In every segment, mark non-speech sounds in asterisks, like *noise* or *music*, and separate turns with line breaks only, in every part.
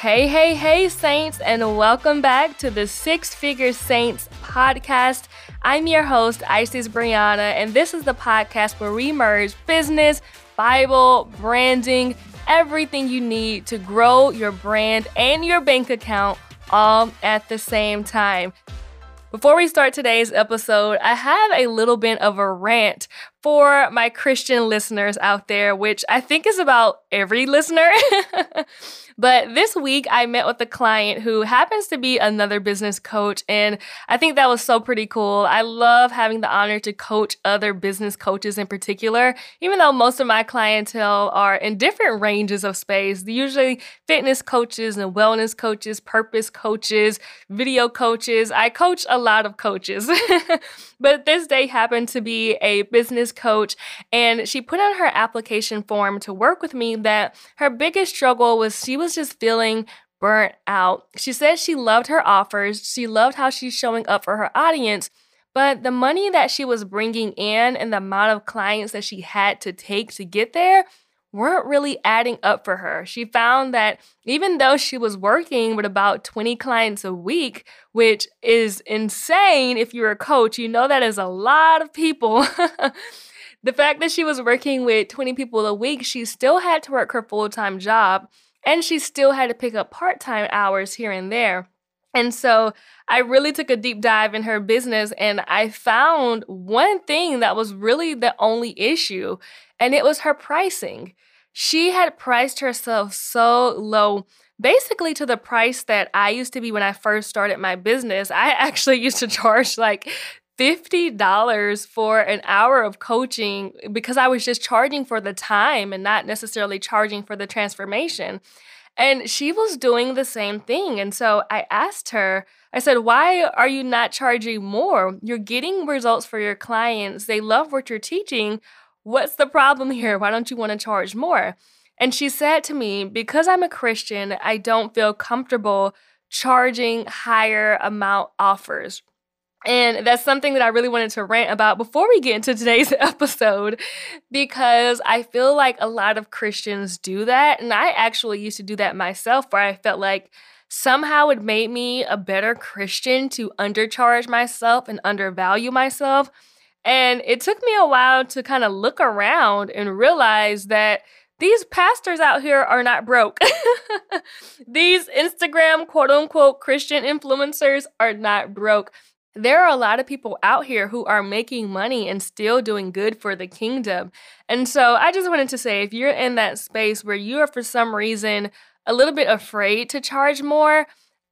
Hey, hey, hey, Saints, and welcome back to the Six Figure Saints podcast. I'm your host, Isis Brianna, and this is the podcast where we merge business, Bible, branding, everything you need to grow your brand and your bank account all at the same time. Before we start today's episode, I have a little bit of a rant for my Christian listeners out there, which I think is about every listener. *laughs* But this week, I met with a client who happens to be another business coach, and I think that was so pretty cool. I love having the honor to coach other business coaches in particular, even though most of my clientele are in different ranges of space, usually fitness coaches and wellness coaches, purpose coaches, video coaches. I coach a lot of coaches. *laughs* but this day happened to be a business coach, and she put on her application form to work with me that her biggest struggle was she was was just feeling burnt out. She said she loved her offers, she loved how she's showing up for her audience, but the money that she was bringing in and the amount of clients that she had to take to get there weren't really adding up for her. She found that even though she was working with about 20 clients a week, which is insane if you're a coach, you know that is a lot of people. *laughs* the fact that she was working with 20 people a week, she still had to work her full time job and she still had to pick up part time hours here and there. And so I really took a deep dive in her business and I found one thing that was really the only issue, and it was her pricing. She had priced herself so low, basically to the price that I used to be when I first started my business. I *laughs* actually used to charge like $50 for an hour of coaching because I was just charging for the time and not necessarily charging for the transformation. And she was doing the same thing. And so I asked her, I said, Why are you not charging more? You're getting results for your clients. They love what you're teaching. What's the problem *laughs* here? Why don't you want to charge more? And she said to me, Because I'm a Christian, I don't feel comfortable charging higher amount offers. And that's something that I really wanted to rant about before we get into today's *laughs* episode because I feel like a lot of Christians do that. And I actually used to do that myself where I felt like somehow it made me a better Christian to undercharge myself and undervalue myself. And it took me a while to kind of look around and realize that these pastors out here are not broke. *laughs* these Instagram quote unquote Christian influencers are not broke there are a lot of people out here who are making money and still doing good for the kingdom. And so I just wanted to say if you're in that space where you are for some reason a little bit afraid to charge more,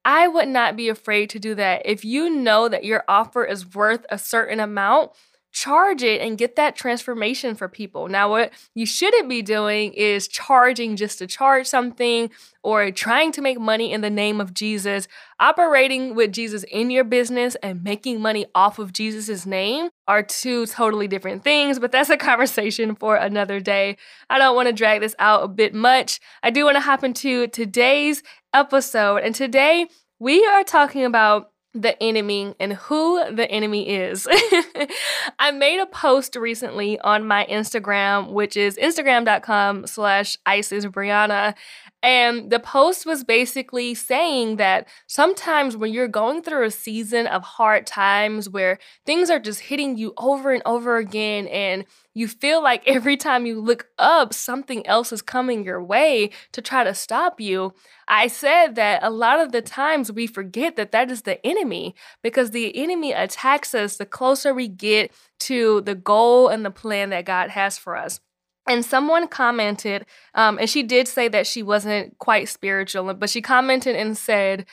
I would not be afraid to do that. If you know that your offer is worth a certain amount, charge it and get that transformation for people. Now, what you shouldn't be doing is charging just to charge something or trying to make money in the name of Jesus. Operating with Jesus in your business and making money off of Jesus' name are two totally different things, but that's a *laughs* conversation for another day. I don't want to drag this out a bit much. I do want to hop into today's episode, and today we are talking about the enemy and who the enemy is. *laughs* I made a post recently on my Instagram, which is instagram.com slash Isis Brianna. And the post was basically saying that sometimes when you're going through a season of hard times where things are just hitting you over and over again, and you feel like *laughs* every time you look up, something else is coming your way to try to stop you. I said that a lot of the times we forget that that is the enemy because the enemy attacks us the closer we get to the goal and the plan that God has for us. And someone commented, um, and she did say that she wasn't quite spiritual, but she commented and said,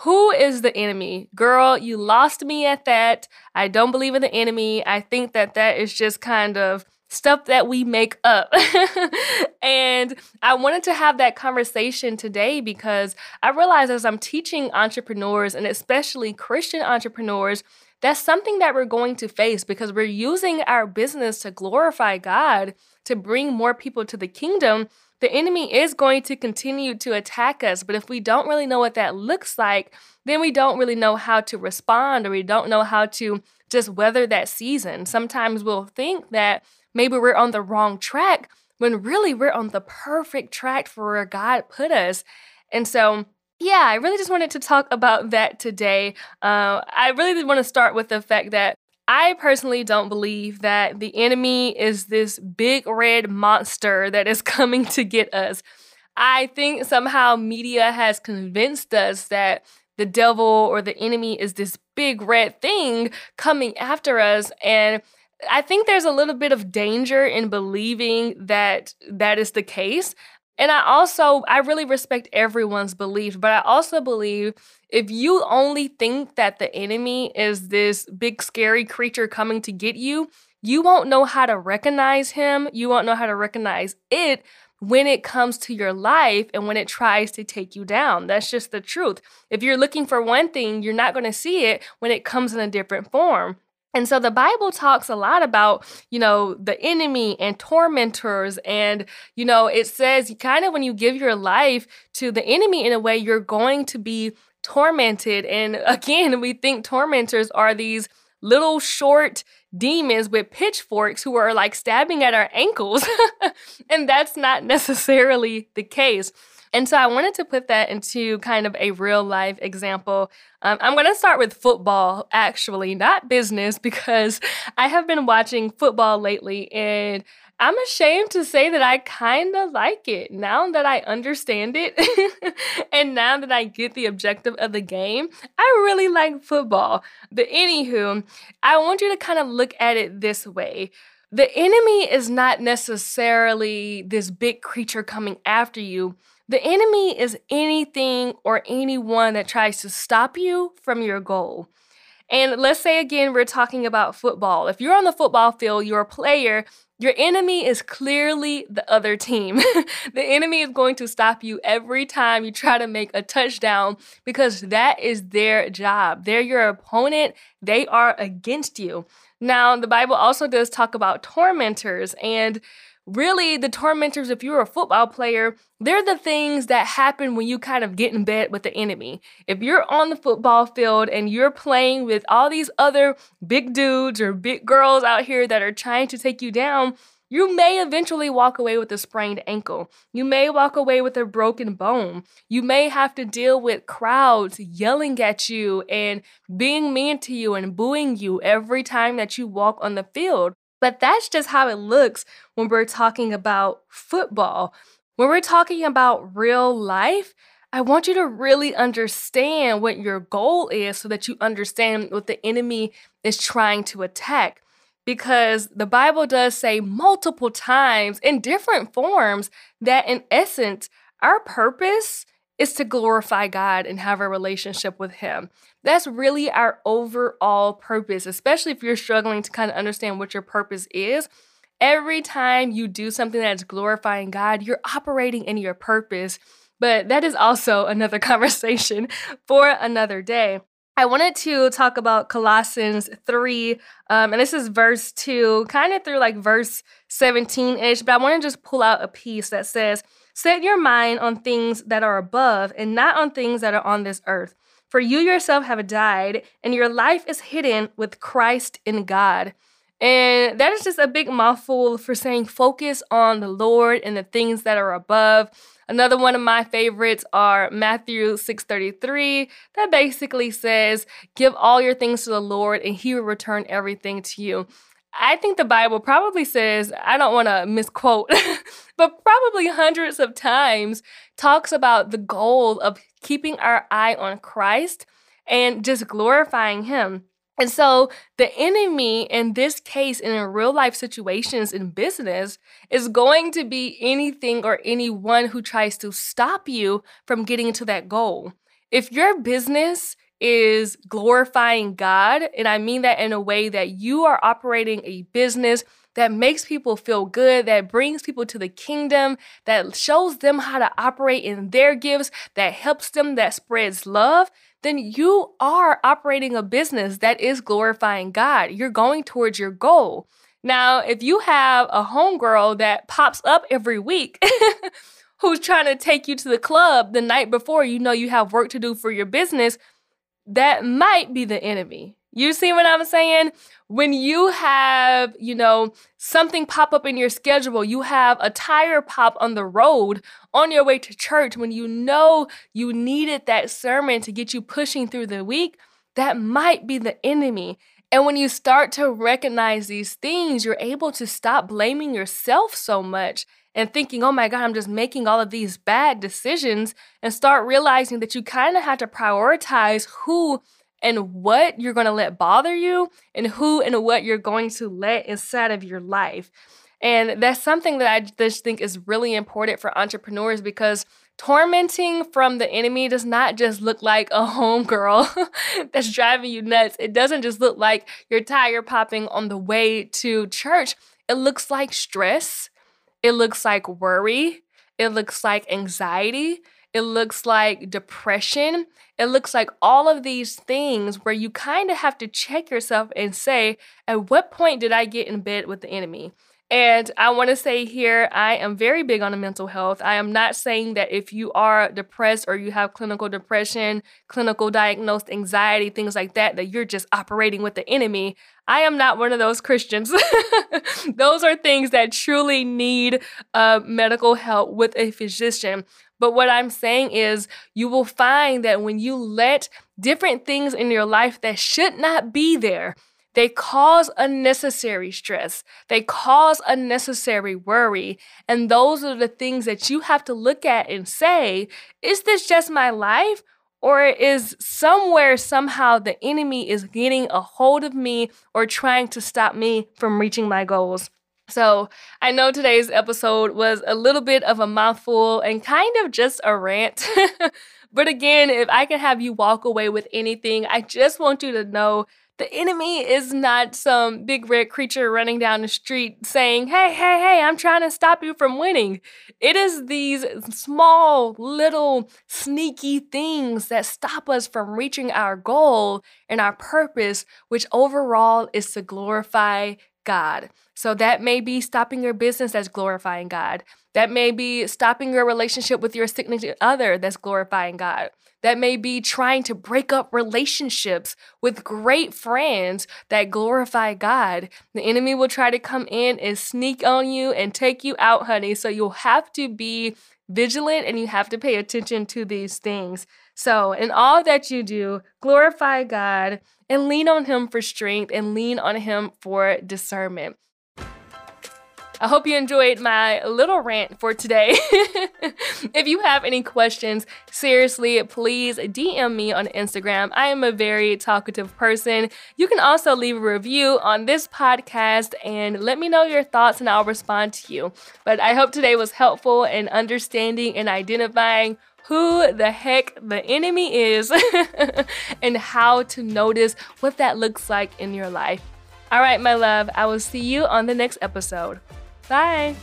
who is the enemy? Girl, you lost me at that. I don't believe in the enemy. I think that that is just kind of stuff that we make up. *laughs* and I wanted to have that conversation today because I realize as I'm teaching entrepreneurs and especially Christian entrepreneurs, that's something that we're going to face because we're using our business to glorify God to bring more people to the kingdom, the enemy is going to continue to attack us. But if we don't really know what that looks like, then we don't really know how to respond or we don't know how to just weather that season. Sometimes we'll think that maybe we're on the wrong track when really we're on the perfect track for where God put us. And so, yeah, I really just wanted to talk about that today. Uh, I really did want to start with the fact that I personally don't believe that the enemy is this big red monster that is *laughs* coming to get us. I think somehow media has convinced us that the devil or the enemy is this big red thing coming after us. And I think there's a little bit of danger in believing that that is the case. And I also, I really respect everyone's belief, but I also believe if you only think that the enemy is this big scary creature coming to get you, you won't know how to recognize him. You won't know how to recognize it when it comes to your life and when it tries to take you down. That's just the truth. If you're looking for one thing, you're not going to see it when it comes in a different form. And so the Bible talks a lot about, you know, the enemy and tormentors. And, you know, it says kind of when you give your life to the enemy in a way, you're going to be tormented. And *laughs* again, we think tormentors are these little short demons with pitchforks who are like stabbing at our ankles. *laughs* and that's not necessarily the case. And so I wanted to put that into kind of a real life example. Um, I'm going to start with football, actually, not business, *laughs* because I have been watching football lately and I'm ashamed to say that I kind of like it now that I understand it *laughs* and now that I get the objective of the game. I really like football. But anywho, I want you to kind of look at it this way. The enemy is not necessarily this big creature coming after you. The enemy is anything or anyone that tries to stop you from your goal. And let's say again, we're talking about football. If you're on the football field, you're a player, your enemy is clearly the other team. *laughs* the enemy is going to stop you every time you try to make a touchdown because that is their job. They're your opponent, they are against you. Now, the Bible also does talk about tormentors, and really the tormentors if you're a football player they're the things that happen when you kind of get in bed with the enemy if you're on the football field and you're playing with all these other big dudes or big girls out here that are trying to take you down you may eventually walk away with a sprained ankle. You may walk away with a broken bone. You may have to deal with crowds yelling at you and being mean to you and booing you every time that you walk on the field. But that's just how it looks when we're talking about football. When we're talking about real life, I want you to really understand what your goal is so that you understand what the enemy is trying to attack. Because the Bible does say multiple times in different forms that, in essence, our purpose is to glorify God and have a relationship with Him. That's really our overall purpose, especially if you're struggling to kind of understand what your purpose is. Every time you do something that's glorifying God, you're operating in your purpose. But that is also *laughs* another conversation for another day. I wanted to talk about Colossians 3, um, and this is verse 2, kind of through like verse 17 ish, but I want to just pull out a piece that says, Set your mind on things that are above and not on things that are on this earth. For you yourself have died, and your life is hidden with Christ in God. And that is just a big mouthful for saying focus on the Lord and the things that are above. Another one of my favorites are Matthew 6:33 that basically says, "Give all your things to the Lord and he will return everything to you." I think the Bible probably says, I don't want to misquote, *laughs* but probably hundreds of times talks about the goal of keeping our eye on Christ and just glorifying Him. And so the enemy in this case and in real life situations in business is going to be anything or anyone who tries to stop you from getting to that goal. If your business is glorifying God. And I mean that in a way that you are operating a business that makes people feel good, that brings people to the kingdom, that shows them how to operate in their gifts, that helps them, that spreads love, then you are operating a business that is glorifying God. You're going towards your goal. Now, if you have a homegirl that pops up every week, *laughs* who's trying to take you to the club the night before you know you have work to do for your business, that might be the enemy. You see what I'm saying? When you have, you know, something pop up in your schedule, you have a tire pop on the road on your way to church when you know you needed that sermon to get you pushing through the week, that might be the enemy. And when you start to recognize these things, you're able to stop blaming yourself so much and thinking, oh my God, I'm just making all of these bad decisions, and start realizing that you kind of have to prioritize who and what you're going to let bother you and who and what you're going to let inside of your life. And that's something that I just think is really important for entrepreneurs because Tormenting from the enemy does not just look like a *laughs* homegirl that's driving you nuts. It doesn't just look like your tire popping on the way to church. It looks like stress. It looks like worry. It looks like anxiety. It looks like depression. It looks like all of these things where you kind of have to check yourself and say, at what point did I get in bed with the enemy? And I want to say here, I am very big on the mental health. I am not saying that if you are depressed or you have clinical depression, clinical diagnosed anxiety, things like that, that you're just operating with the enemy. I am not one of those Christians. *laughs* those are things that truly need uh, medical help with a physician. But what I'm saying is, you will find that when you let different things in your life that should not be there, they cause unnecessary stress. They cause unnecessary worry. And those are the things that you have to look at and say, is this just my life? Or is somewhere, somehow, the enemy is getting a hold of me or trying to stop me from reaching my goals? So, I know today's episode was a little bit of a mouthful and kind of just a rant. *laughs* but again, if I can have you walk away with anything, I just want you to know the enemy is not some big red creature running down the street saying, Hey, hey, hey, I'm trying to stop you from winning. It is these small, little, sneaky things that stop us from reaching our goal and our purpose, which overall is to glorify God. So that may be stopping your business that's glorifying God. That may be stopping your relationship with your significant other that's glorifying God. That may be trying to break up relationships with great friends that glorify God. The enemy will try to come in and sneak on you and take you out, honey. So you'll have to be vigilant and you have to pay attention to these things. So, in all that you do, glorify God and lean on Him for strength and lean on Him for discernment. I hope you enjoyed my little rant for today. *laughs* if you have any questions, seriously, please DM me on Instagram. I am a very talkative person. You can also leave a review on this podcast and let me know your thoughts and I'll respond to you. But I hope today was helpful in understanding and identifying who the heck the enemy is *laughs* and how to notice what that looks like in your life. All right, my love, I will see you on the next episode. Bye.